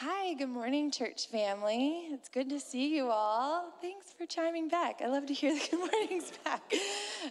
Hi, good morning, church family. It's good to see you all. Thanks for chiming back. I love to hear the good mornings back.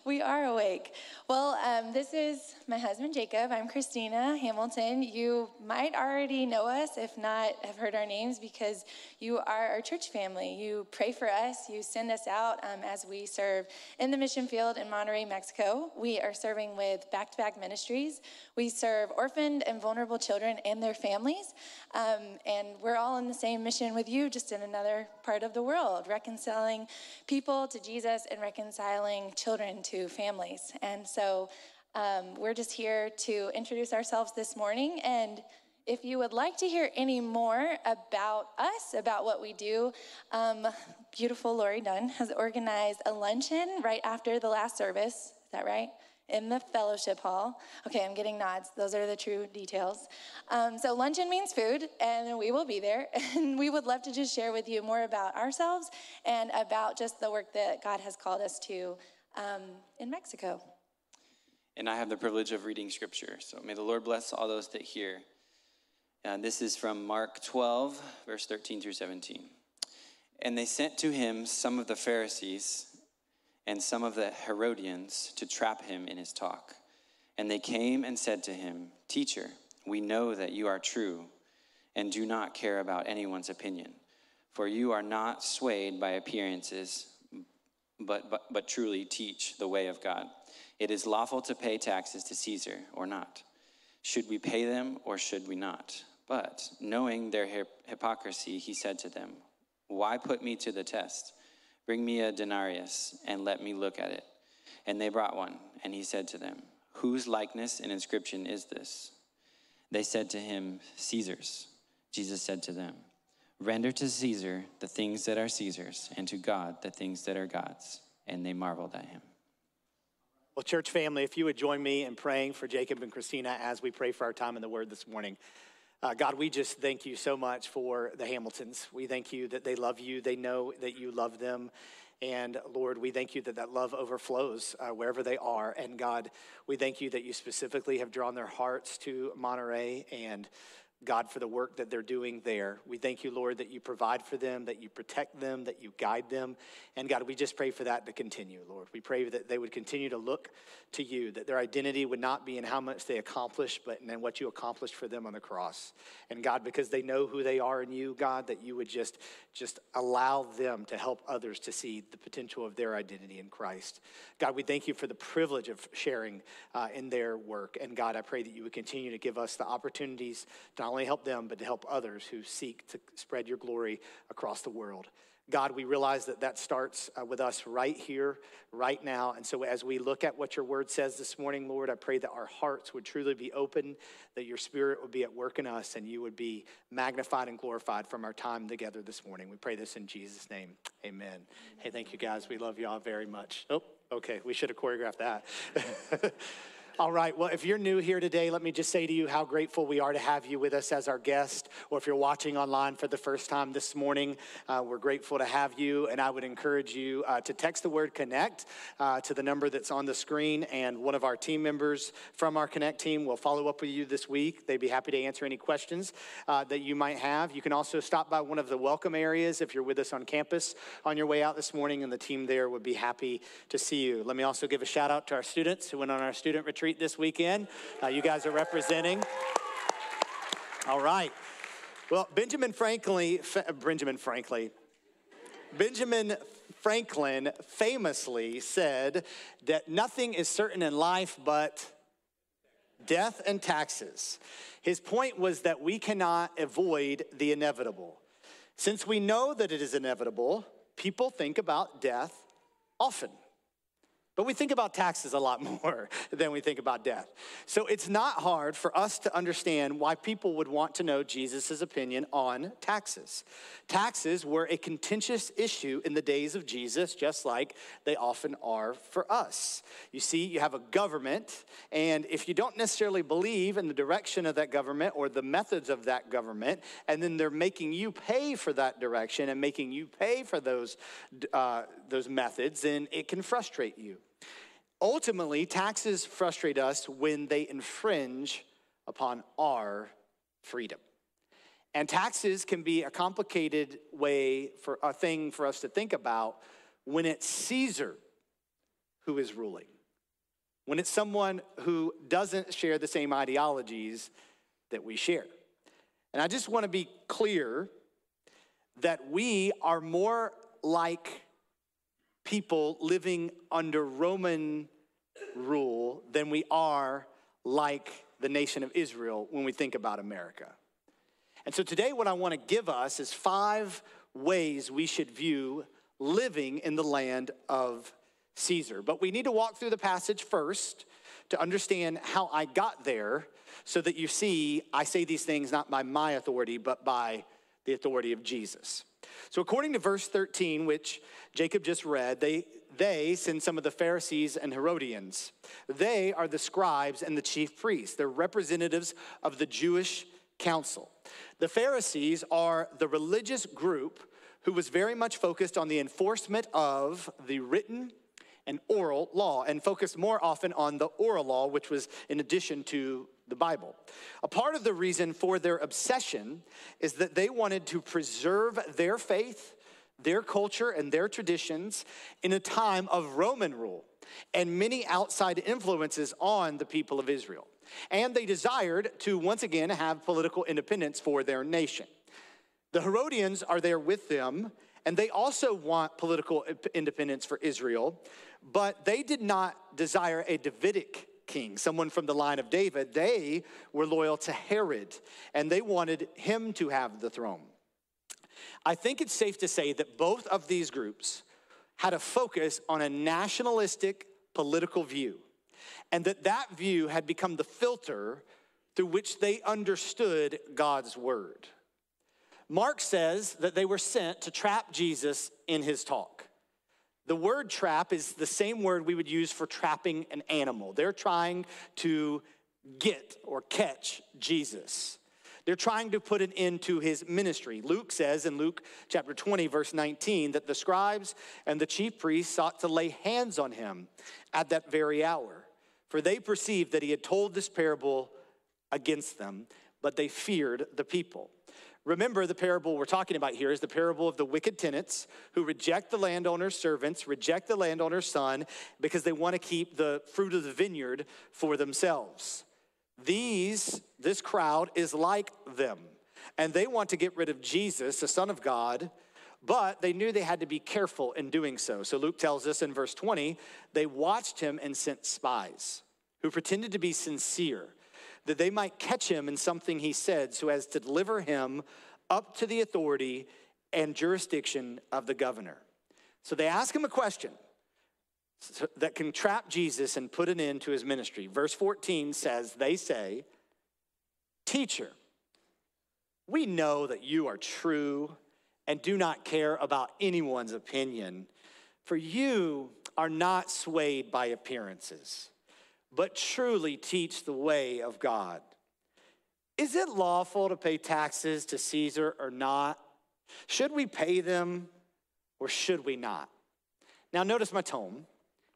We are awake. Well, um, this is my husband, Jacob. I'm Christina Hamilton. You might already know us, if not, have heard our names because you are our church family. You pray for us, you send us out um, as we serve in the mission field in Monterrey, Mexico. We are serving with Back2Back Ministries. We serve orphaned and vulnerable children and their families. Um, and we're all in the same mission with you, just in another part of the world, reconciling people to Jesus and reconciling children to families. And so um, we're just here to introduce ourselves this morning. And if you would like to hear any more about us, about what we do, um, beautiful Lori Dunn has organized a luncheon right after the last service. Is that right? In the fellowship hall. Okay, I'm getting nods. Those are the true details. Um, so, luncheon means food, and we will be there. And we would love to just share with you more about ourselves and about just the work that God has called us to um, in Mexico. And I have the privilege of reading scripture. So, may the Lord bless all those that hear. And this is from Mark 12, verse 13 through 17. And they sent to him some of the Pharisees and some of the Herodians to trap him in his talk. And they came and said to him, Teacher, we know that you are true and do not care about anyone's opinion, for you are not swayed by appearances, but, but, but truly teach the way of God. It is lawful to pay taxes to Caesar or not. Should we pay them or should we not? But knowing their hypocrisy, he said to them, Why put me to the test? Bring me a denarius and let me look at it. And they brought one. And he said to them, Whose likeness and inscription is this? They said to him, Caesar's. Jesus said to them, Render to Caesar the things that are Caesar's, and to God the things that are God's. And they marveled at him. Well, church family, if you would join me in praying for Jacob and Christina as we pray for our time in the Word this morning. Uh, God, we just thank you so much for the Hamiltons. We thank you that they love you, they know that you love them. And Lord, we thank you that that love overflows uh, wherever they are. And God, we thank you that you specifically have drawn their hearts to Monterrey and God, for the work that they're doing there. We thank you, Lord, that you provide for them, that you protect them, that you guide them. And God, we just pray for that to continue, Lord. We pray that they would continue to look to you, that their identity would not be in how much they accomplish, but in what you accomplished for them on the cross. And God, because they know who they are in you, God, that you would just, just allow them to help others to see the potential of their identity in Christ. God, we thank you for the privilege of sharing uh, in their work. And God, I pray that you would continue to give us the opportunities to not only help them, but to help others who seek to spread your glory across the world. God, we realize that that starts uh, with us right here, right now. And so, as we look at what your word says this morning, Lord, I pray that our hearts would truly be open, that your spirit would be at work in us, and you would be magnified and glorified from our time together this morning. We pray this in Jesus' name. Amen. Hey, thank you guys. We love you all very much. Oh, okay. We should have choreographed that. All right. Well, if you're new here today, let me just say to you how grateful we are to have you with us as our guest. Or if you're watching online for the first time this morning, uh, we're grateful to have you. And I would encourage you uh, to text the word connect uh, to the number that's on the screen. And one of our team members from our Connect team will follow up with you this week. They'd be happy to answer any questions uh, that you might have. You can also stop by one of the welcome areas if you're with us on campus on your way out this morning, and the team there would be happy to see you. Let me also give a shout out to our students who went on our student retreat retreat this weekend. Uh, you guys are representing. All right. Well, Benjamin Franklin, Benjamin Franklin, Benjamin Franklin famously said that nothing is certain in life but death and taxes. His point was that we cannot avoid the inevitable. Since we know that it is inevitable, people think about death often. But we think about taxes a lot more than we think about death. So it's not hard for us to understand why people would want to know Jesus' opinion on taxes. Taxes were a contentious issue in the days of Jesus, just like they often are for us. You see, you have a government, and if you don't necessarily believe in the direction of that government or the methods of that government, and then they're making you pay for that direction and making you pay for those, uh, those methods, then it can frustrate you. Ultimately, taxes frustrate us when they infringe upon our freedom. And taxes can be a complicated way for a thing for us to think about when it's Caesar who is ruling. When it's someone who doesn't share the same ideologies that we share. And I just want to be clear that we are more like people living under Roman rule than we are like the nation of Israel when we think about America. And so today, what I want to give us is five ways we should view living in the land of Caesar. But we need to walk through the passage first to understand how I got there so that you see I say these things not by my authority, but by the authority of Jesus. So, according to verse 13, which Jacob just read, they, they send some of the Pharisees and Herodians. They are the scribes and the chief priests, they're representatives of the Jewish council. The Pharisees are the religious group who was very much focused on the enforcement of the written and oral law and focused more often on the oral law, which was in addition to the Bible. A part of the reason for their obsession is that they wanted to preserve their faith, their culture, and their traditions in a time of Roman rule and many outside influences on the people of Israel. And they desired to once again have political independence for their nation. The Herodians are there with them, and they also want political independence for Israel, but they did not desire a Davidic king, someone from the line of David. They were loyal to Herod, and they wanted him to have the throne. I think it's safe to say that both of these groups had a focus on a nationalistic political view, and that that view had become the filter through which they understood God's word. Mark says that they were sent to trap Jesus in his talk. The word trap is the same word we would use for trapping an animal. They're trying to get or catch Jesus. They're trying to put an end to his ministry. Luke says in Luke chapter 20, verse 19, that the scribes and the chief priests sought to lay hands on him at that very hour, for they perceived that he had told this parable against them, but they feared the people. Remember, the parable we're talking about here is the parable of the wicked tenants who reject the landowner's servants, reject the landowner's son, because they want to keep the fruit of the vineyard for themselves. These, this crowd is like them, and they want to get rid of Jesus, the Son of God, but they knew they had to be careful in doing so. So Luke tells us in verse 20, they watched him and sent spies who pretended to be sincere that they might catch him in something he said so as to deliver him up to the authority and jurisdiction of the governor. So they ask him a question that can trap Jesus and put an end to his ministry. Verse 14 says, They say, Teacher, we know that you are true and do not care about anyone's opinion, for you are not swayed by appearances but truly teach the way of God. Is it lawful to pay taxes to Caesar or not? Should we pay them or should we not? Now, notice my tone,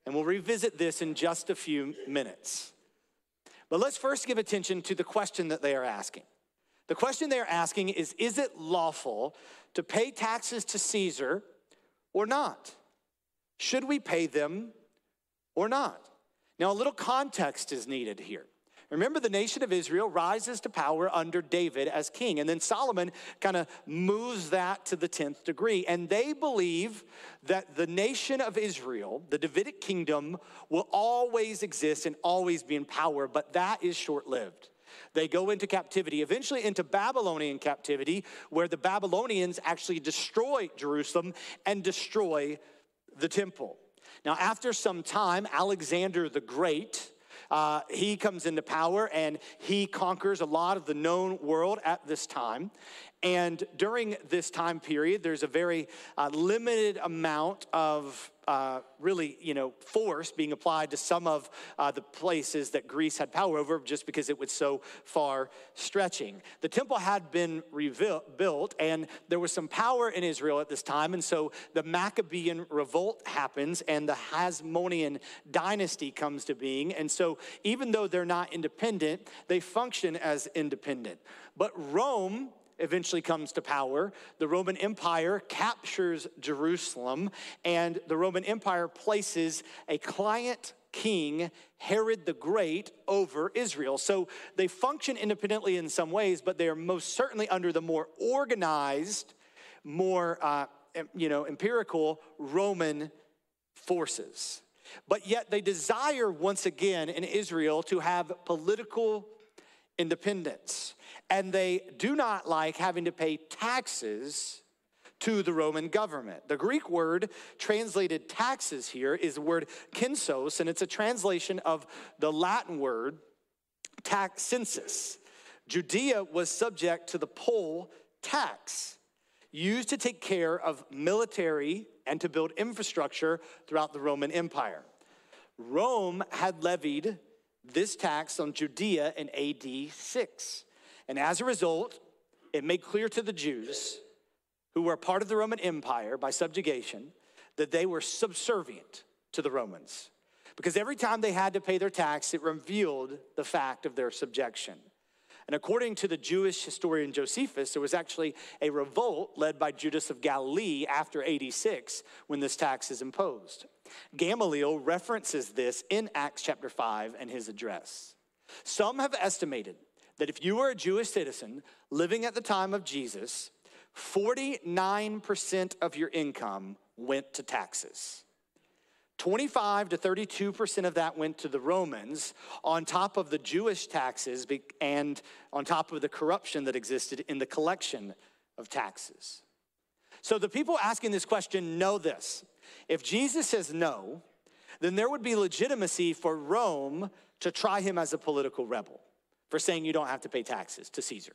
and we'll revisit this in just a few minutes. But let's first give attention to the question that they are asking. The question they are asking is Is it lawful to pay taxes to Caesar or not? Should we pay them or not? Now, a little context is needed here. Remember, the nation of Israel rises to power under David as king. And then Solomon kind of moves that to the 10th degree. And they believe that the nation of Israel, the Davidic kingdom, will always exist and always be in power, but that is short lived. They go into captivity, eventually into Babylonian captivity, where the Babylonians actually destroy Jerusalem and destroy the temple. Now, after some time, Alexander the Great, uh, he comes into power and he conquers a lot of the known world at this time. And during this time period, there's a very uh, limited amount of uh, really, you know, force being applied to some of uh, the places that Greece had power over just because it was so far stretching. The temple had been rebuilt, and there was some power in Israel at this time. And so the Maccabean revolt happens, and the Hasmonean dynasty comes to being. And so even though they're not independent, they function as independent. But Rome eventually comes to power. The Roman Empire captures Jerusalem, and the Roman Empire places a client king, Herod the Great, over Israel. So they function independently in some ways, but they are most certainly under the more organized, more uh, you know, empirical Roman forces. But yet they desire once again in Israel to have political independence. And they do not like having to pay taxes to the Roman government. The Greek word translated taxes here is the word kinsos, and it's a translation of the Latin word taxensis. Judea was subject to the poll tax, used to take care of military and to build infrastructure throughout the Roman Empire. Rome had levied this tax on Judea in AD 6. And as a result, it made clear to the Jews who were part of the Roman Empire by subjugation that they were subservient to the Romans. Because every time they had to pay their tax, it revealed the fact of their subjection. And according to the Jewish historian Josephus, there was actually a revolt led by Judas of Galilee after 86 when this tax is imposed. Gamaliel references this in Acts chapter 5 and his address. Some have estimated that if you were a Jewish citizen living at the time of Jesus, 49% of your income went to taxes. 25 to 32% of that went to the Romans, on top of the Jewish taxes and on top of the corruption that existed in the collection of taxes. So the people asking this question know this. If Jesus says no, then there would be legitimacy for Rome to try him as a political rebel for saying you don't have to pay taxes to Caesar.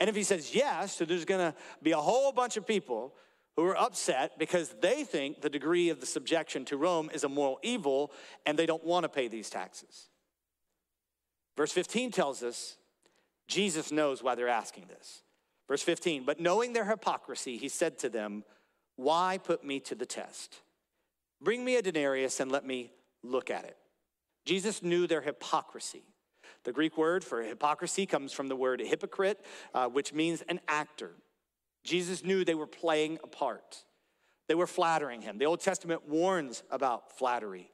And if he says yes, so there's gonna be a whole bunch of people who are upset because they think the degree of the subjection to Rome is a moral evil and they don't wanna pay these taxes. Verse 15 tells us Jesus knows why they're asking this. Verse 15, but knowing their hypocrisy, he said to them, Why put me to the test? Bring me a denarius and let me look at it. Jesus knew their hypocrisy. The Greek word for hypocrisy comes from the word hypocrite, uh, which means an actor. Jesus knew they were playing a part. They were flattering him. The Old Testament warns about flattery.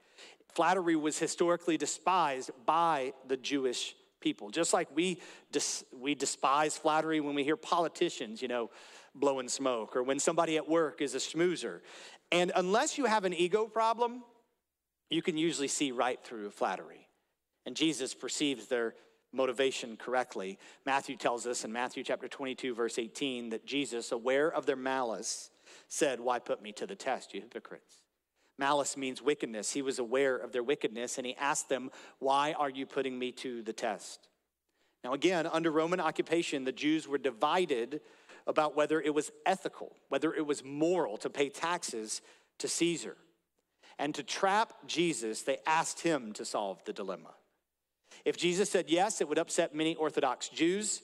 Flattery was historically despised by the Jewish people. Just like we, dis- we despise flattery when we hear politicians, you know, blowing smoke, or when somebody at work is a schmoozer. And unless you have an ego problem, you can usually see right through flattery. And Jesus perceives their motivation correctly. Matthew tells us in Matthew chapter 22, verse 18, that Jesus, aware of their malice, said, Why put me to the test, you hypocrites? Malice means wickedness. He was aware of their wickedness and he asked them, Why are you putting me to the test? Now, again, under Roman occupation, the Jews were divided about whether it was ethical, whether it was moral to pay taxes to Caesar. And to trap Jesus, they asked him to solve the dilemma. If Jesus said yes, it would upset many Orthodox Jews.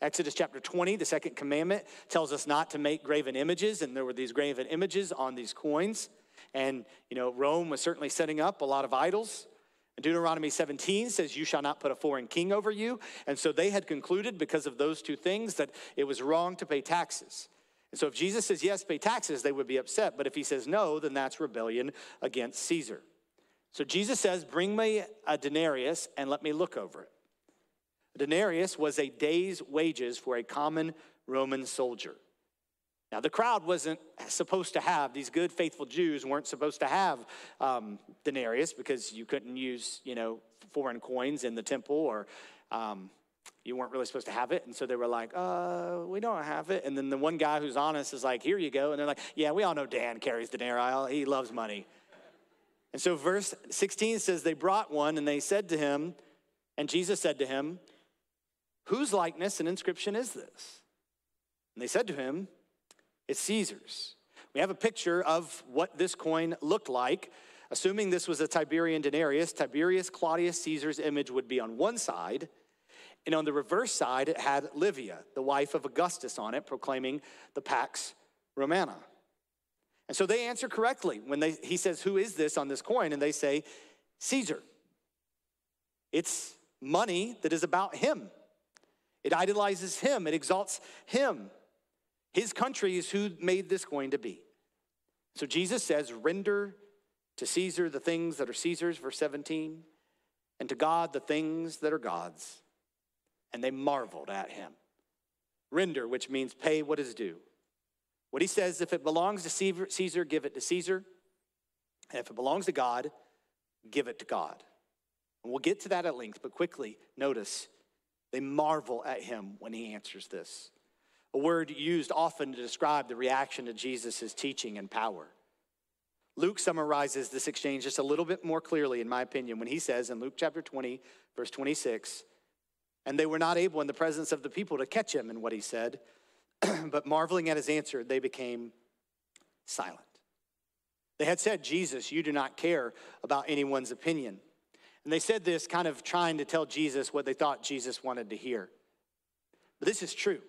Exodus chapter 20, the second commandment, tells us not to make graven images, and there were these graven images on these coins. And, you know, Rome was certainly setting up a lot of idols. Deuteronomy 17 says, You shall not put a foreign king over you. And so they had concluded, because of those two things, that it was wrong to pay taxes. And so if Jesus says, Yes, pay taxes, they would be upset. But if he says no, then that's rebellion against Caesar. So Jesus says, Bring me a denarius and let me look over it. A denarius was a day's wages for a common Roman soldier. Now, the crowd wasn't supposed to have, these good, faithful Jews weren't supposed to have um, denarius because you couldn't use, you know, foreign coins in the temple or um, you weren't really supposed to have it. And so they were like, uh, we don't have it. And then the one guy who's honest is like, here you go. And they're like, yeah, we all know Dan carries denarii. He loves money. And so verse 16 says, they brought one and they said to him, and Jesus said to him, whose likeness and inscription is this? And they said to him, it's Caesar's. We have a picture of what this coin looked like. Assuming this was a Tiberian denarius, Tiberius Claudius Caesar's image would be on one side, and on the reverse side, it had Livia, the wife of Augustus, on it, proclaiming the Pax Romana. And so they answer correctly when they, he says, Who is this on this coin? And they say, Caesar. It's money that is about him. It idolizes him, it exalts him. His country is who made this going to be. So Jesus says, Render to Caesar the things that are Caesar's, verse 17, and to God the things that are God's. And they marveled at him. Render, which means pay what is due. What he says, if it belongs to Caesar, give it to Caesar. And if it belongs to God, give it to God. And we'll get to that at length, but quickly notice they marvel at him when he answers this. A word used often to describe the reaction to Jesus' teaching and power. Luke summarizes this exchange just a little bit more clearly, in my opinion, when he says in Luke chapter 20, verse 26, and they were not able in the presence of the people to catch him in what he said, but marveling at his answer, they became silent. They had said, Jesus, you do not care about anyone's opinion. And they said this kind of trying to tell Jesus what they thought Jesus wanted to hear. But this is true.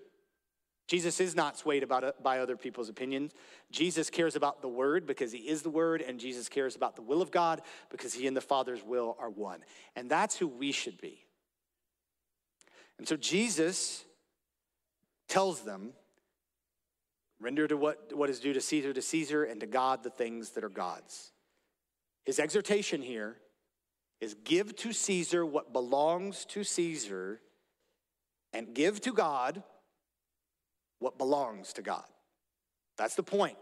Jesus is not swayed about, uh, by other people's opinions. Jesus cares about the Word because He is the Word, and Jesus cares about the will of God because He and the Father's will are one. And that's who we should be. And so Jesus tells them render to what, what is due to Caesar to Caesar, and to God the things that are God's. His exhortation here is give to Caesar what belongs to Caesar, and give to God what belongs to God. That's the point.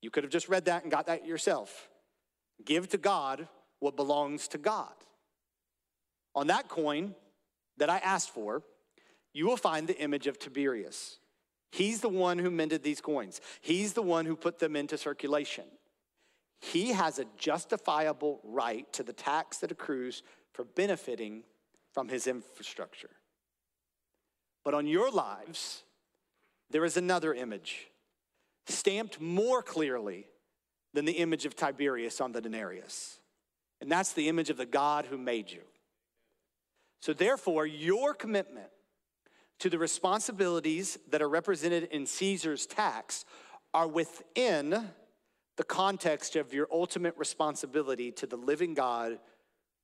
You could have just read that and got that yourself. Give to God what belongs to God. On that coin that I asked for, you will find the image of Tiberius. He's the one who minted these coins, he's the one who put them into circulation. He has a justifiable right to the tax that accrues for benefiting from his infrastructure. But on your lives, there is another image, stamped more clearly than the image of Tiberius on the denarius. And that's the image of the God who made you. So, therefore, your commitment to the responsibilities that are represented in Caesar's tax are within the context of your ultimate responsibility to the living God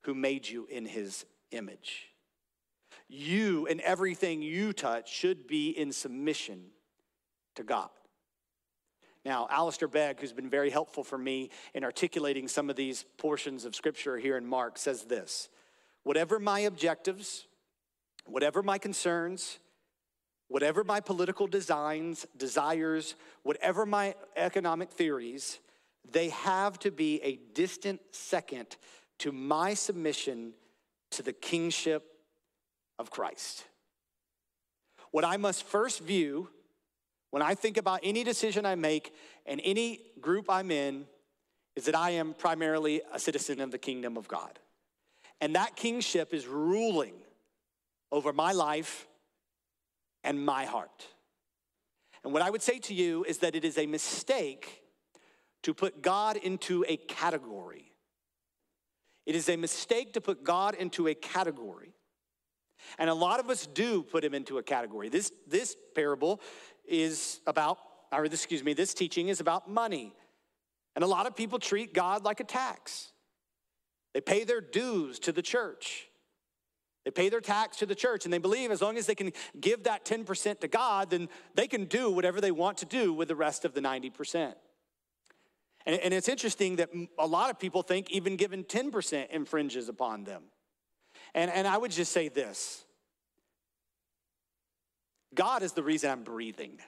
who made you in his image. You and everything you touch should be in submission to God. Now, Alistair Begg, who's been very helpful for me in articulating some of these portions of scripture here in Mark, says this Whatever my objectives, whatever my concerns, whatever my political designs, desires, whatever my economic theories, they have to be a distant second to my submission to the kingship of Christ. What I must first view when I think about any decision I make and any group I'm in is that I am primarily a citizen of the kingdom of God. And that kingship is ruling over my life and my heart. And what I would say to you is that it is a mistake to put God into a category. It is a mistake to put God into a category. And a lot of us do put him into a category. This, this parable is about, or excuse me, this teaching is about money. And a lot of people treat God like a tax. They pay their dues to the church. They pay their tax to the church and they believe as long as they can give that 10% to God, then they can do whatever they want to do with the rest of the 90%. And, and it's interesting that a lot of people think even giving 10% infringes upon them. And, and I would just say this God is the reason I'm breathing.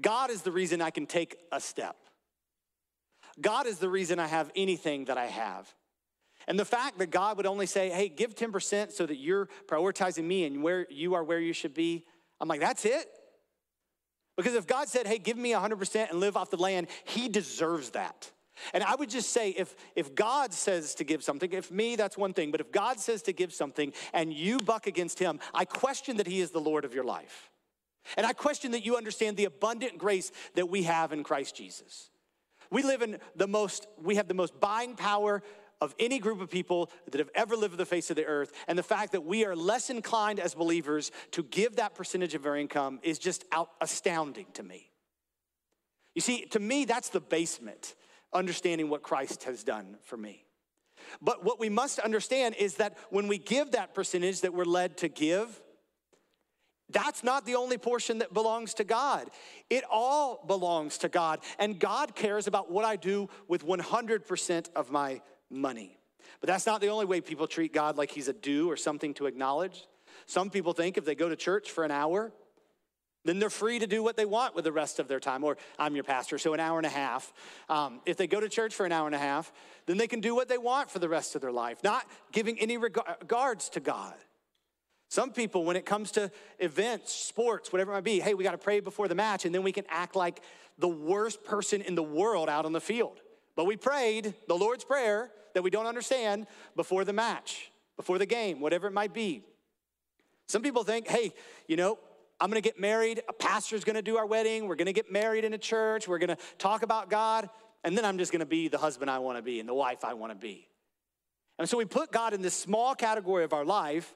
God is the reason I can take a step. God is the reason I have anything that I have. And the fact that God would only say, hey, give 10% so that you're prioritizing me and where you are where you should be, I'm like, that's it? Because if God said, hey, give me 100% and live off the land, he deserves that. And I would just say, if, if God says to give something, if me, that's one thing, but if God says to give something and you buck against him, I question that he is the Lord of your life. And I question that you understand the abundant grace that we have in Christ Jesus. We live in the most, we have the most buying power of any group of people that have ever lived on the face of the earth. And the fact that we are less inclined as believers to give that percentage of our income is just out astounding to me. You see, to me, that's the basement, understanding what Christ has done for me. But what we must understand is that when we give that percentage that we're led to give, that's not the only portion that belongs to God. It all belongs to God. And God cares about what I do with 100% of my money. But that's not the only way people treat God like he's a due or something to acknowledge. Some people think if they go to church for an hour, then they're free to do what they want with the rest of their time. Or I'm your pastor, so an hour and a half. Um, if they go to church for an hour and a half, then they can do what they want for the rest of their life, not giving any regards to God. Some people, when it comes to events, sports, whatever it might be, hey, we got to pray before the match, and then we can act like the worst person in the world out on the field. But we prayed the Lord's Prayer that we don't understand before the match, before the game, whatever it might be. Some people think, hey, you know, I'm gonna get married, a pastor's gonna do our wedding, we're gonna get married in a church, we're gonna talk about God, and then I'm just gonna be the husband I wanna be and the wife I wanna be. And so we put God in this small category of our life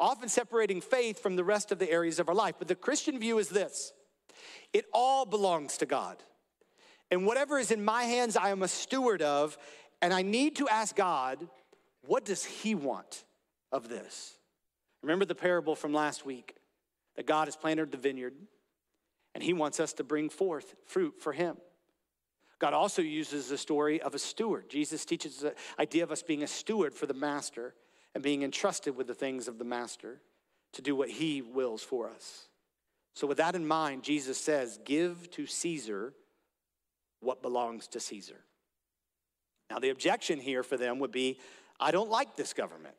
often separating faith from the rest of the areas of our life. But the Christian view is this it all belongs to God. And whatever is in my hands, I am a steward of, and I need to ask God, what does He want of this? Remember the parable from last week that God has planted the vineyard, and He wants us to bring forth fruit for Him. God also uses the story of a steward. Jesus teaches the idea of us being a steward for the master and being entrusted with the things of the Master to do what he wills for us. So, with that in mind, Jesus says, Give to Caesar what belongs to Caesar. Now, the objection here for them would be I don't like this government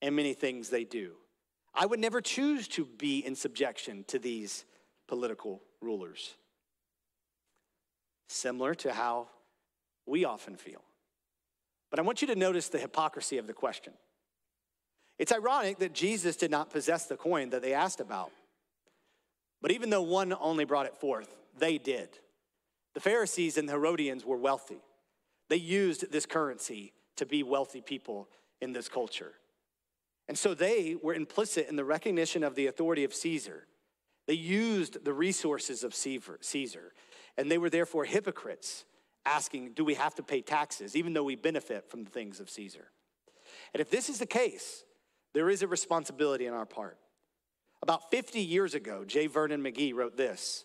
and many things they do. I would never choose to be in subjection to these political rulers. Similar to how we often feel. But I want you to notice the hypocrisy of the question. It's ironic that Jesus did not possess the coin that they asked about. But even though one only brought it forth, they did. The Pharisees and the Herodians were wealthy. They used this currency to be wealthy people in this culture. And so they were implicit in the recognition of the authority of Caesar. They used the resources of Caesar, and they were therefore hypocrites, asking, Do we have to pay taxes, even though we benefit from the things of Caesar? And if this is the case, there is a responsibility on our part. About 50 years ago, J. Vernon McGee wrote this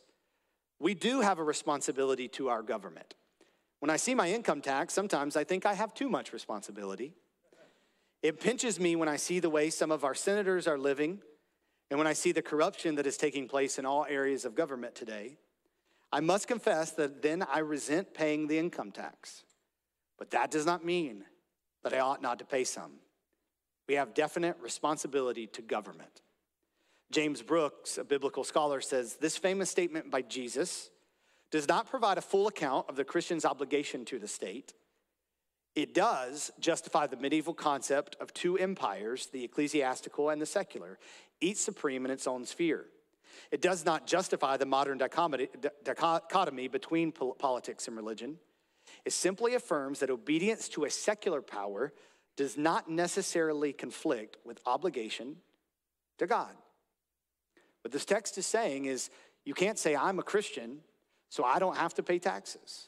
We do have a responsibility to our government. When I see my income tax, sometimes I think I have too much responsibility. It pinches me when I see the way some of our senators are living and when I see the corruption that is taking place in all areas of government today. I must confess that then I resent paying the income tax. But that does not mean that I ought not to pay some. We have definite responsibility to government. James Brooks, a biblical scholar, says this famous statement by Jesus does not provide a full account of the Christian's obligation to the state. It does justify the medieval concept of two empires, the ecclesiastical and the secular, each supreme in its own sphere. It does not justify the modern dichotomy between politics and religion. It simply affirms that obedience to a secular power does not necessarily conflict with obligation to God. What this text is saying is you can't say, I'm a Christian, so I don't have to pay taxes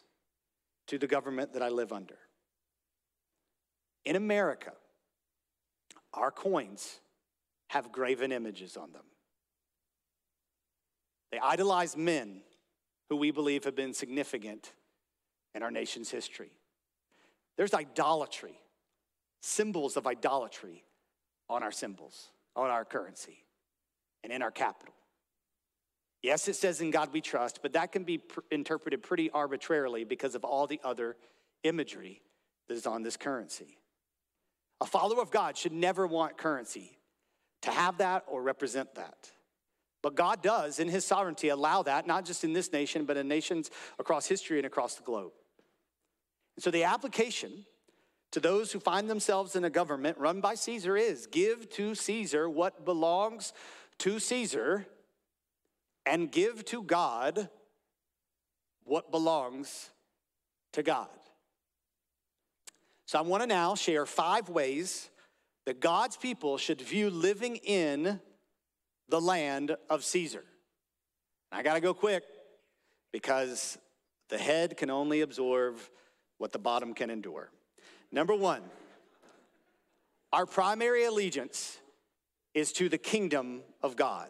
to the government that I live under. In America, our coins have graven images on them. They idolize men who we believe have been significant in our nation's history. There's idolatry symbols of idolatry on our symbols, on our currency, and in our capital. Yes, it says in God we trust, but that can be pr- interpreted pretty arbitrarily because of all the other imagery that is on this currency. A follower of God should never want currency to have that or represent that. But God does, in His sovereignty, allow that, not just in this nation, but in nations across history and across the globe. And so the application to those who find themselves in a government run by Caesar is give to Caesar what belongs to Caesar and give to God what belongs to God. So I want to now share five ways that God's people should view living in the land of Caesar. I got to go quick because the head can only absorb what the bottom can endure. Number one, Our primary allegiance is to the kingdom of God.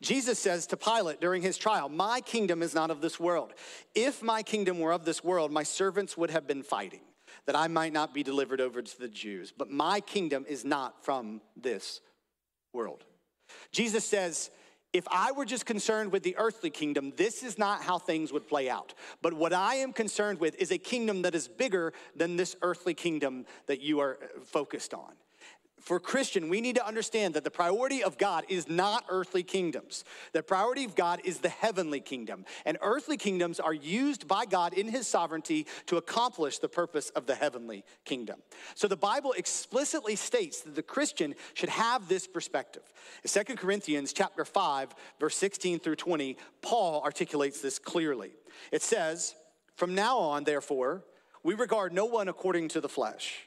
Jesus says to Pilate during his trial, My kingdom is not of this world. If my kingdom were of this world, my servants would have been fighting, that I might not be delivered over to the Jews. But my kingdom is not from this world. Jesus says, if I were just concerned with the earthly kingdom, this is not how things would play out. But what I am concerned with is a kingdom that is bigger than this earthly kingdom that you are focused on for Christian, we need to understand that the priority of God is not earthly kingdoms. The priority of God is the heavenly kingdom. And earthly kingdoms are used by God in his sovereignty to accomplish the purpose of the heavenly kingdom. So the Bible explicitly states that the Christian should have this perspective. In 2 Corinthians chapter 5, verse 16 through 20, Paul articulates this clearly. It says, "From now on, therefore, we regard no one according to the flesh."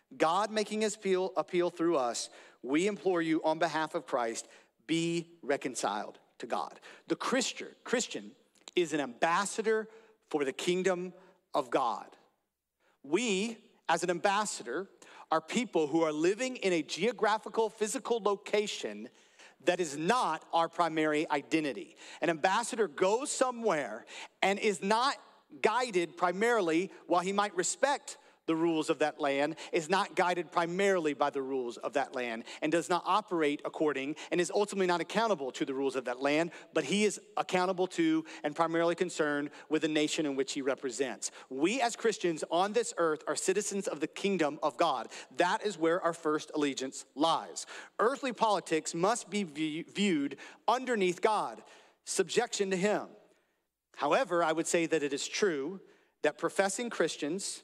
God making his appeal, appeal through us, we implore you on behalf of Christ, be reconciled to God. The Christian, Christian is an ambassador for the kingdom of God. We, as an ambassador, are people who are living in a geographical, physical location that is not our primary identity. An ambassador goes somewhere and is not guided primarily, while he might respect the rules of that land, is not guided primarily by the rules of that land, and does not operate according, and is ultimately not accountable to the rules of that land, but he is accountable to and primarily concerned with the nation in which he represents. We as Christians on this earth are citizens of the kingdom of God. That is where our first allegiance lies. Earthly politics must be viewed underneath God, subjection to him. However, I would say that it is true that professing Christians,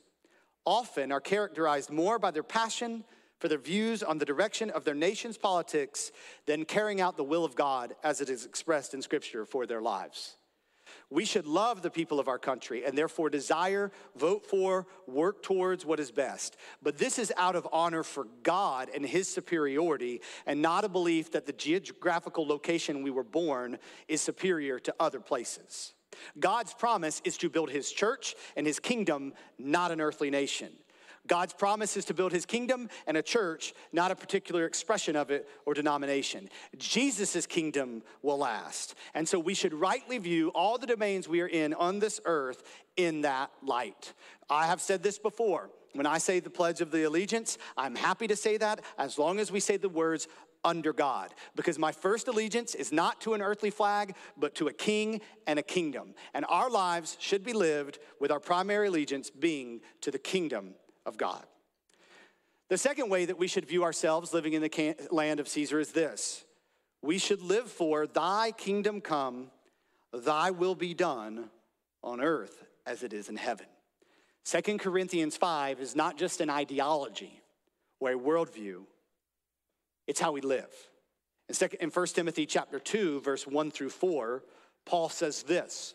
often are characterized more by their passion for their views on the direction of their nation's politics than carrying out the will of God as it is expressed in Scripture for their lives. We should love the people of our country and therefore desire, vote for, work towards what is best. But this is out of honor for God and His superiority and not a belief that the geographical location we were born is superior to other places. God's promise is to build his church and his kingdom, not an earthly nation. God's promise is to build his kingdom and a church, not a particular expression of it or denomination. Jesus' kingdom will last. And so we should rightly view all the domains we are in on this earth in that light. I have said this before. When I say the Pledge of the Allegiance, I'm happy to say that as long as we say the words under God. Because my first allegiance is not to an earthly flag, but to a king and a kingdom. And our lives should be lived with our primary allegiance being to the kingdom of God. The second way that we should view ourselves living in the land of Caesar is this we should live for thy kingdom come, thy will be done on earth as it is in heaven. Second Corinthians 5 is not just an ideology or a worldview, it's how we live. In, second, in 1 Timothy chapter 2, verse 1 through 4, Paul says this.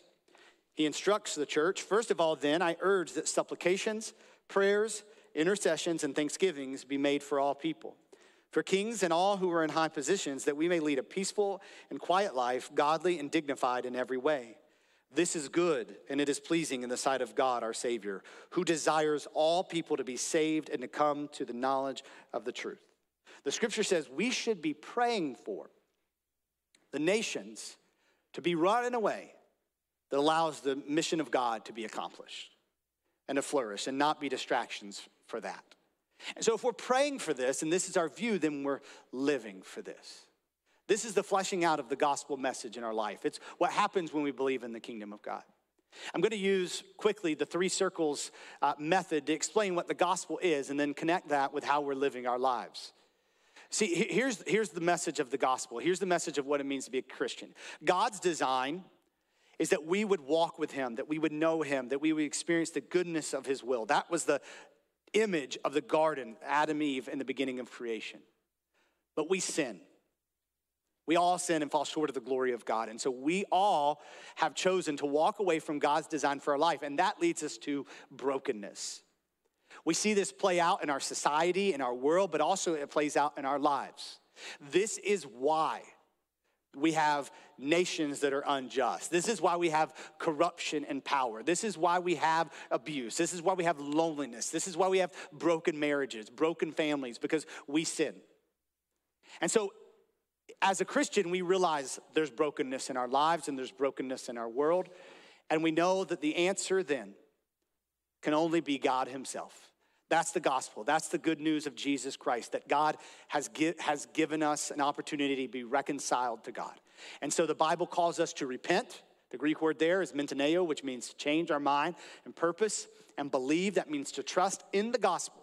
He instructs the church, first of all, then, I urge that supplications, prayers, intercessions, and thanksgivings be made for all people, for kings and all who are in high positions, that we may lead a peaceful and quiet life, godly and dignified in every way. This is good and it is pleasing in the sight of God our Savior, who desires all people to be saved and to come to the knowledge of the truth. The scripture says we should be praying for the nations to be run in a way that allows the mission of God to be accomplished and to flourish and not be distractions for that. And so, if we're praying for this and this is our view, then we're living for this. This is the fleshing out of the gospel message in our life. It's what happens when we believe in the kingdom of God. I'm going to use quickly the three circles uh, method to explain what the gospel is and then connect that with how we're living our lives. See, here's, here's the message of the gospel. Here's the message of what it means to be a Christian. God's design is that we would walk with him, that we would know him, that we would experience the goodness of his will. That was the image of the garden, Adam Eve, in the beginning of creation. But we sin. We all sin and fall short of the glory of God. And so we all have chosen to walk away from God's design for our life, and that leads us to brokenness. We see this play out in our society, in our world, but also it plays out in our lives. This is why we have nations that are unjust. This is why we have corruption and power. This is why we have abuse. This is why we have loneliness. This is why we have broken marriages, broken families, because we sin. And so, as a Christian, we realize there's brokenness in our lives and there's brokenness in our world. And we know that the answer then can only be God Himself. That's the gospel. That's the good news of Jesus Christ, that God has, has given us an opportunity to be reconciled to God. And so the Bible calls us to repent. The Greek word there is metanoeo, which means to change our mind and purpose, and believe. That means to trust in the gospel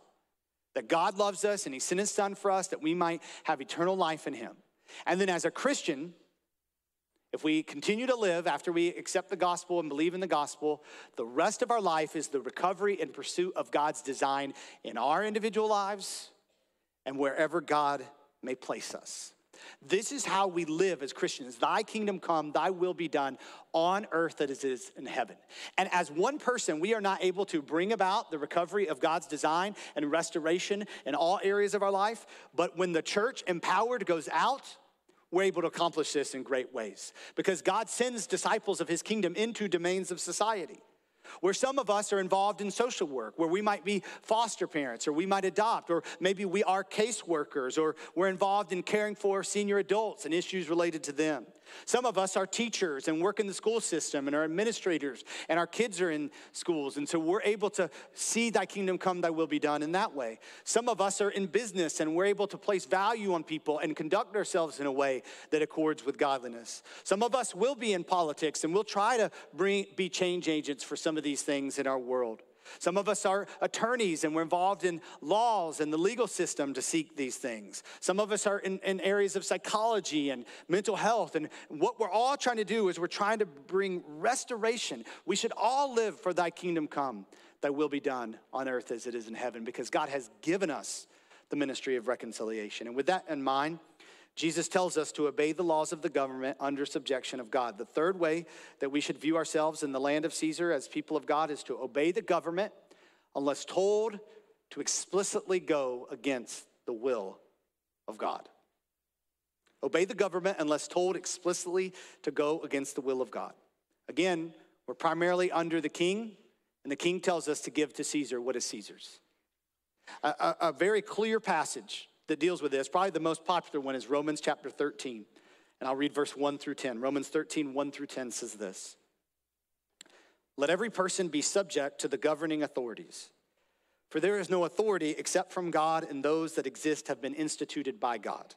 that God loves us and He sent His Son for us that we might have eternal life in Him. And then as a Christian, if we continue to live after we accept the gospel and believe in the gospel, the rest of our life is the recovery and pursuit of God's design in our individual lives and wherever God may place us. This is how we live as Christians. Thy kingdom come, thy will be done on earth as it is in heaven. And as one person, we are not able to bring about the recovery of God's design and restoration in all areas of our life. But when the church empowered goes out, we're able to accomplish this in great ways because God sends disciples of his kingdom into domains of society. Where some of us are involved in social work, where we might be foster parents, or we might adopt, or maybe we are caseworkers, or we're involved in caring for senior adults and issues related to them. Some of us are teachers and work in the school system and are administrators, and our kids are in schools. And so we're able to see thy kingdom come, thy will be done in that way. Some of us are in business and we're able to place value on people and conduct ourselves in a way that accords with godliness. Some of us will be in politics and we'll try to bring, be change agents for some of these things in our world. Some of us are attorneys and we're involved in laws and the legal system to seek these things. Some of us are in, in, areas of psychology and mental health. And what we're all trying to do is we're trying to bring restoration. We should all live for thy kingdom come, thy will be done on earth as it is in heaven, because God has given us the ministry of reconciliation. And with that in mind, Jesus tells us to obey the laws of the government under subjection of God. The third way that we should view ourselves in the land of Caesar as people of God is to obey the government unless told to explicitly go against the will of God. Obey the government unless told explicitly to go against the will of God. Again, we're primarily under the king, and the king tells us to give to Caesar what is Caesar's. A, a, a very clear passage that deals with this. Probably the most popular one is Romans chapter 13. And I'll read verse 1 through 10. Romans 13, 1 through 10 says this Let every person be subject to the governing authorities. For there is no authority except from God, and those that exist have been instituted by God.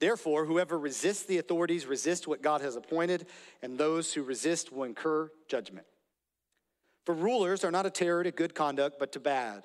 Therefore, whoever resists the authorities resists what God has appointed, and those who resist will incur judgment. For rulers are not a terror to good conduct, but to bad.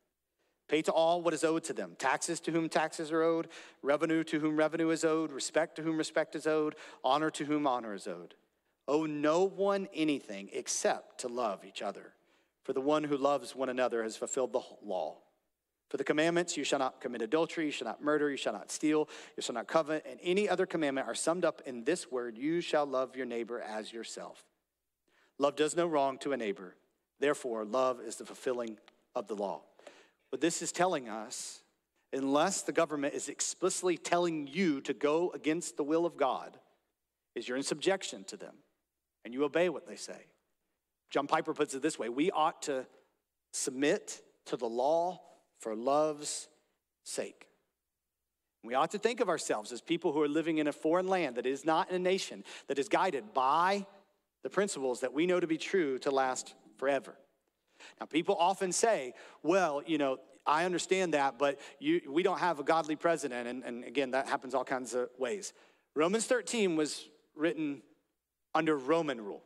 Pay to all what is owed to them taxes to whom taxes are owed, revenue to whom revenue is owed, respect to whom respect is owed, honor to whom honor is owed. Owe no one anything except to love each other. For the one who loves one another has fulfilled the law. For the commandments, you shall not commit adultery, you shall not murder, you shall not steal, you shall not covet, and any other commandment are summed up in this word you shall love your neighbor as yourself. Love does no wrong to a neighbor. Therefore, love is the fulfilling of the law. What this is telling us, unless the government is explicitly telling you to go against the will of God, is you're in subjection to them and you obey what they say. John Piper puts it this way we ought to submit to the law for love's sake. We ought to think of ourselves as people who are living in a foreign land that is not in a nation that is guided by the principles that we know to be true to last forever. Now, people often say, well, you know, I understand that, but you, we don't have a godly president. And, and again, that happens all kinds of ways. Romans 13 was written under Roman rule.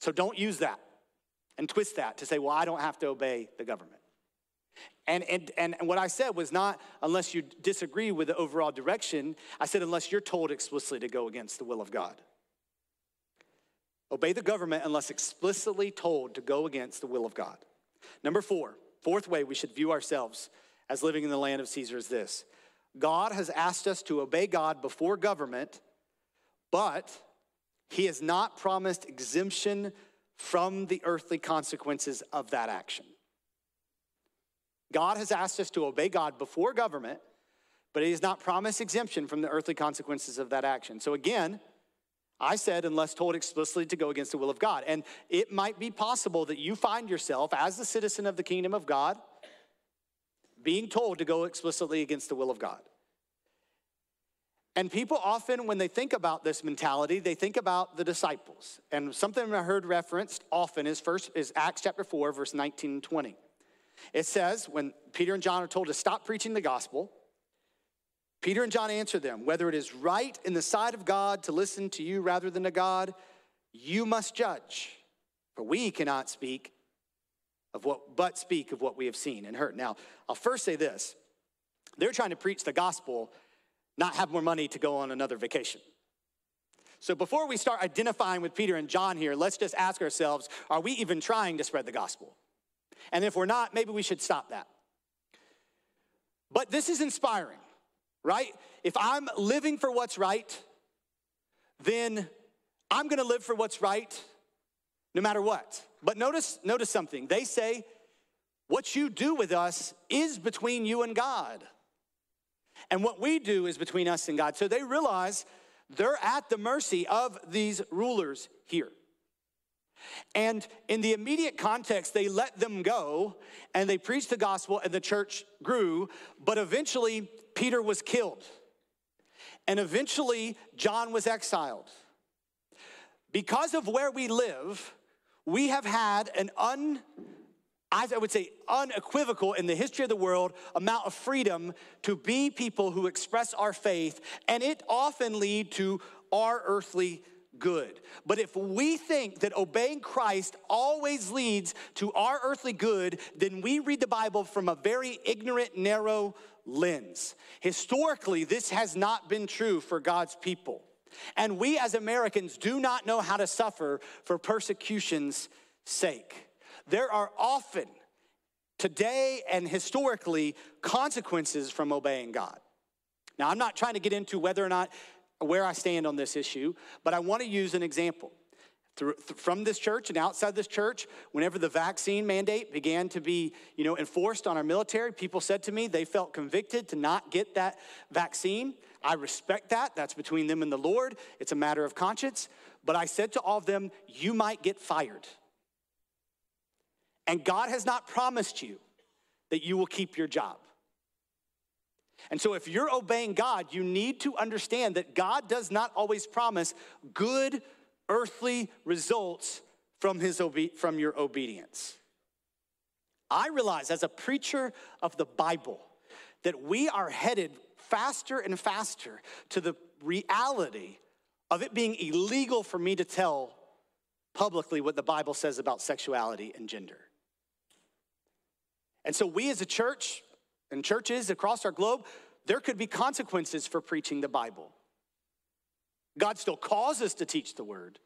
So don't use that and twist that to say, well, I don't have to obey the government. And, and, and what I said was not unless you disagree with the overall direction, I said unless you're told explicitly to go against the will of God. Obey the government unless explicitly told to go against the will of God. Number four, fourth way we should view ourselves as living in the land of Caesar is this God has asked us to obey God before government, but he has not promised exemption from the earthly consequences of that action. God has asked us to obey God before government, but He has not promised exemption from the earthly consequences of that action. So again, I said, unless told explicitly to go against the will of God. And it might be possible that you find yourself, as a citizen of the kingdom of God, being told to go explicitly against the will of God. And people often, when they think about this mentality, they think about the disciples. And something I heard referenced often is first is Acts chapter 4, verse 19 and 20. It says, when Peter and John are told to stop preaching the gospel, Peter and John answer them, whether it is right in the sight of God to listen to you rather than to God, you must judge. For we cannot speak of what, but speak of what we have seen and heard. Now, I'll first say this. They're trying to preach the gospel not have more money to go on another vacation. So before we start identifying with Peter and John here, let's just ask ourselves are we even trying to spread the gospel? And if we're not, maybe we should stop that. But this is inspiring, right? If I'm living for what's right, then I'm gonna live for what's right no matter what. But notice, notice something. They say, what you do with us is between you and God. And what we do is between us and God. So they realize they're at the mercy of these rulers here. And in the immediate context, they let them go and they preached the gospel and the church grew, but eventually Peter was killed. And eventually John was exiled. Because of where we live, we have had an un I would say unequivocal in the history of the world amount of freedom to be people who express our faith, and it often lead to our earthly good. But if we think that obeying Christ always leads to our earthly good, then we read the Bible from a very ignorant, narrow lens. Historically, this has not been true for God's people. And we as Americans do not know how to suffer for persecution's sake. There are often, today and historically, consequences from obeying God. Now, I'm not trying to get into whether or not where I stand on this issue, but I want to use an example. From this church and outside this church, whenever the vaccine mandate began to be, you know, enforced on our military, people said to me they felt convicted to not get that vaccine. I respect that. That's between them and the Lord. It's a matter of conscience. But I said to all of them, you might get fired. And God has not promised you that you will keep your job. And so, if you're obeying God, you need to understand that God does not always promise good earthly results from, his obe- from your obedience. I realize as a preacher of the Bible that we are headed faster and faster to the reality of it being illegal for me to tell publicly what the Bible says about sexuality and gender. And so, we as a church and churches across our globe, there could be consequences for preaching the Bible. God still calls us to teach the word,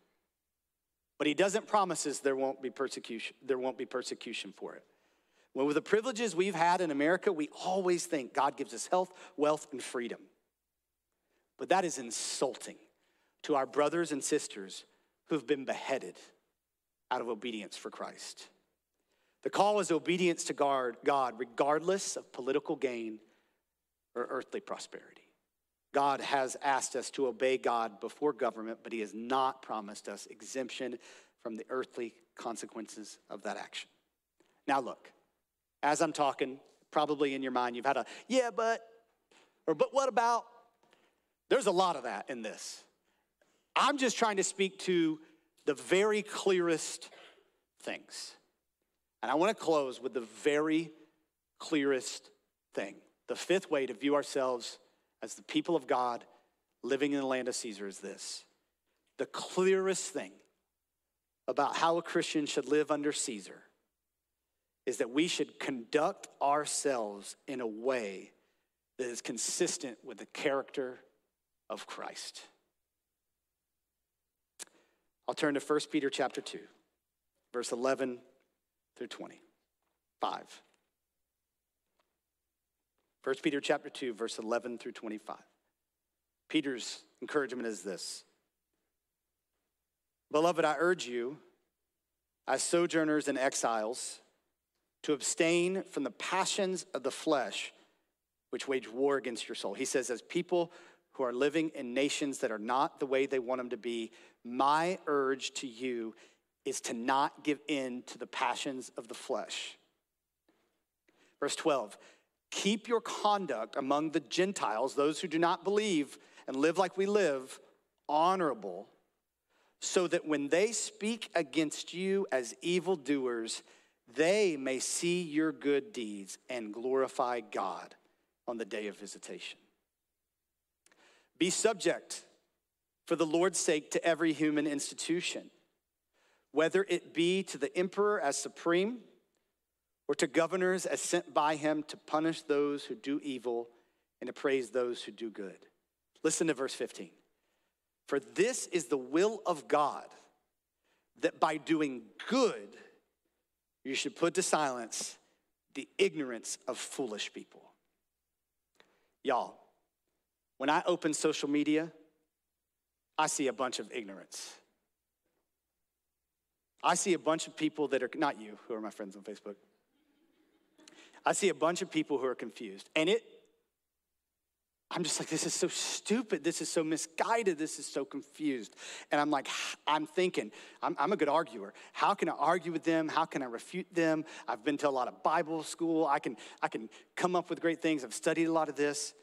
but He doesn't promise us there won't be persecution. There won't be persecution for it. Well, with the privileges we've had in America, we always think God gives us health, wealth, and freedom. But that is insulting to our brothers and sisters who've been beheaded out of obedience for Christ. The call is obedience to God, regardless of political gain or earthly prosperity. God has asked us to obey God before government, but He has not promised us exemption from the earthly consequences of that action. Now, look, as I'm talking, probably in your mind, you've had a, yeah, but, or, but what about? There's a lot of that in this. I'm just trying to speak to the very clearest things. And I want to close with the very clearest thing. The fifth way to view ourselves as the people of God living in the land of Caesar is this the clearest thing about how a Christian should live under Caesar is that we should conduct ourselves in a way that is consistent with the character of Christ. I'll turn to 1 Peter chapter 2, verse 11 through 25. 1 Peter chapter 2, verse 11 through 25. Peter's encouragement is this Beloved, I urge you, as sojourners and exiles, to abstain from the passions of the flesh which wage war against your soul. He says, as people who are living in nations that are not the way they want them to be, my urge to you is to not give in to the passions of the flesh. Verse 12, keep your conduct among the Gentiles, those who do not believe and live like we live, honorable, so that when they speak against you as evildoers, they may see your good deeds and glorify God on the day of visitation. Be subject for the Lord's sake to every human institution, whether it be to the emperor as supreme or to governors as sent by him to punish those who do evil and to praise those who do good. Listen to verse 15. For this is the will of God, that by doing good, you should put to silence the ignorance of foolish people. Y'all, when I open social media, I see a bunch of ignorance. I see a bunch of people that are, not you, who are my friends on Facebook. I see a bunch of people who are confused. And it, I'm just like, this is so stupid. This is so misguided. This is so confused. And I'm like, I'm thinking, I'm, I'm, a good arguer. How can I argue with them? How can I refute them? I've been to a lot of Bible school. I can, I can come up with great things. I've studied a lot of this.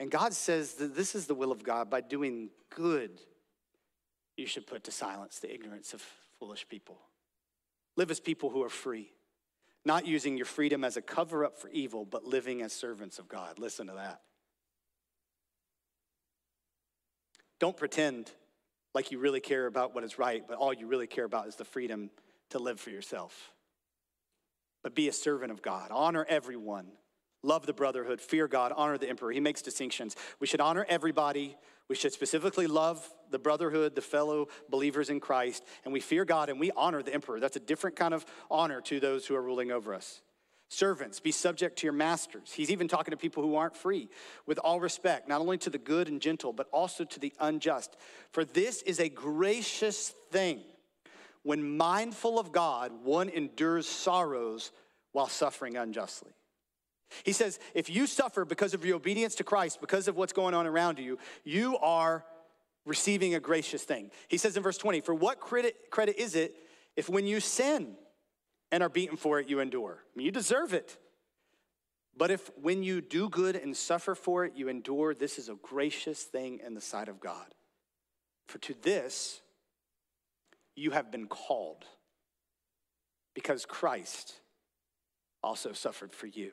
And God says that this is the will of God. By doing good, you should put to silence the ignorance of foolish people. Live as people who are free not using your freedom as a cover up for evil, but living as servants of God. Listen to that. Don't pretend like you really care about what is right, but all you really care about is the freedom to live for yourself. But be a servant of God. Honor everyone. Love the brotherhood. Fear God. Honor the emperor. He makes distinctions. We should honor everybody we should specifically love the brotherhood, the fellow believers in Christ, and we fear God and we honor the emperor. That's a different kind of honor to those who are ruling over us. Servants, be subject to your masters. He's even talking to people who aren't free with all respect, not only to the good and gentle, but also to the unjust. For this is a gracious thing. When mindful of God, one endures sorrows while suffering unjustly. He says, if you suffer because of your obedience to Christ, because of what's going on around you, you are receiving a gracious thing. He says in verse 20, for what credit, credit is it if when you sin and are beaten for it, you endure? I mean, you deserve it. But if when you do good and suffer for it, you endure, this is a gracious thing in the sight of God. For to this you have been called, because Christ also suffered for you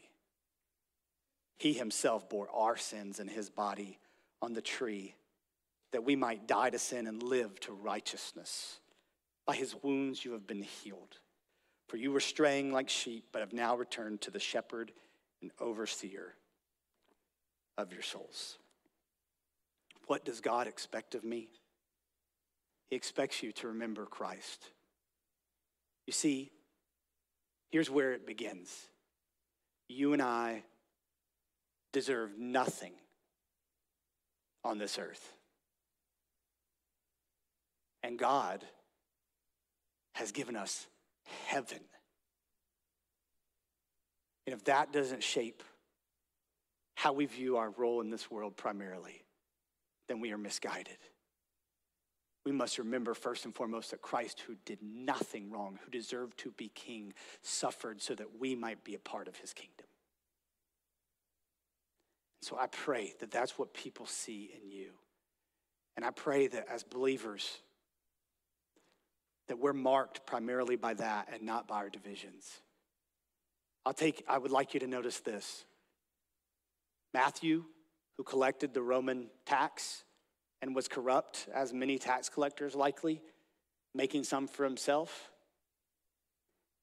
He himself bore our sins in his body on the tree that we might die to sin and live to righteousness. By his wounds you have been healed. For you were straying like sheep, but have now returned to the shepherd and overseer of your souls. What does God expect of me? He expects you to remember Christ. You see, here's where it begins. You and I deserve nothing on this earth. And God has given us heaven. And if that doesn't shape how we view our role in this world primarily, then we are misguided. We must remember first and foremost that Christ, who did nothing wrong, who deserved to be king, suffered so that we might be a part of his kingdom. So I pray that that's what people see in you. And I pray that as believers, that we're marked primarily by that and not by our divisions. I'll take, I would like you to notice this. Matthew, who collected the Roman tax and was corrupt, as many tax collectors likely, making some for himself.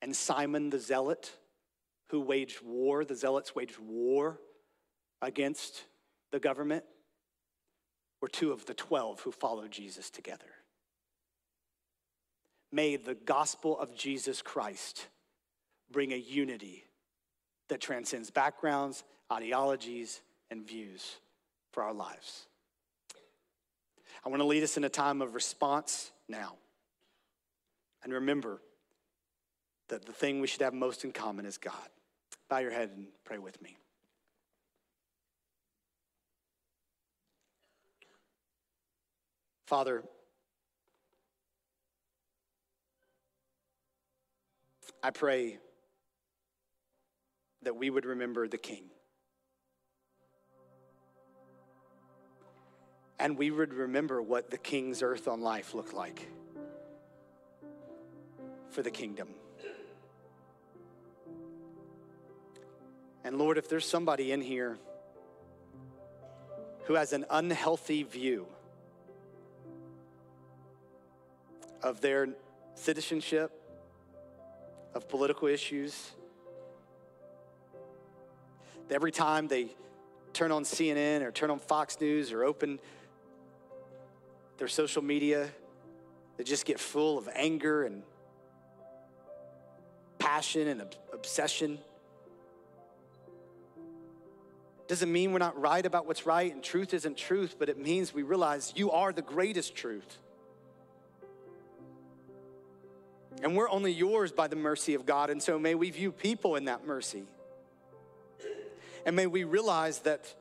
And Simon the Zealot, who waged war, the Zealots waged war against the government, were two of the 12 who followed Jesus together. May the gospel of Jesus Christ bring a unity that transcends backgrounds, ideologies, and views for our lives. I want to lead us in a time of response now. And remember that the thing we should have most in common is God. Bow your head and pray with me. Father, I pray that we would remember the King. And we would remember what the King's earth on life looked like for the kingdom. And Lord, if there's somebody in here who has an unhealthy view of their citizenship, of political issues. Every time they turn on CNN or turn on Fox News or open their social media, they just get full of anger and passion and obsession. Doesn't mean we're not right about what's right and truth isn't truth, but it means we realize you are the greatest truth. And we're only yours by the mercy of God. And so may we view people in that mercy. And may we realize that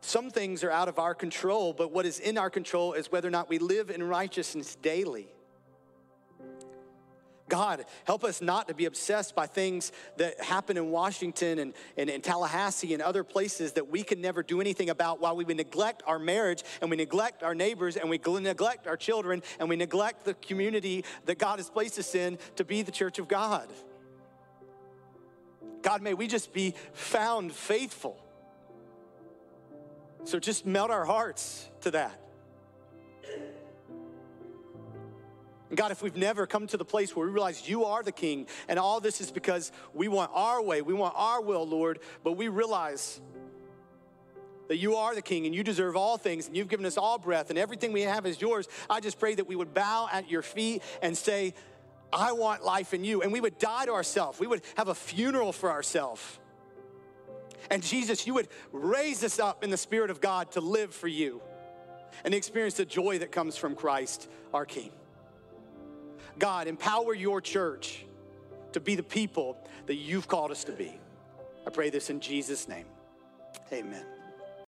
some things are out of our control, but what is in our control is whether or not we live in righteousness daily. God, help us not to be obsessed by things that happen in Washington and, and in Tallahassee and other places that we can never do anything about while we neglect our marriage and we neglect our neighbors and we neglect our children and we neglect the community that God has placed us in to be the church of God. God, may we just be found faithful. So just melt our hearts to that. God, if we've never come to the place where we realize you are the king, and all this is because we want our way, we want our will, Lord, but we realize that you are the king and you deserve all things and you've given us all breath and everything we have is yours. I just pray that we would bow at your feet and say, I want life in you. And we would die to ourselves. We would have a funeral for ourselves. And Jesus, you would raise us up in the Spirit of God to live for you and experience the joy that comes from Christ, our King. God, empower your church to be the people that you've called us to be. I pray this in Jesus' name. Amen.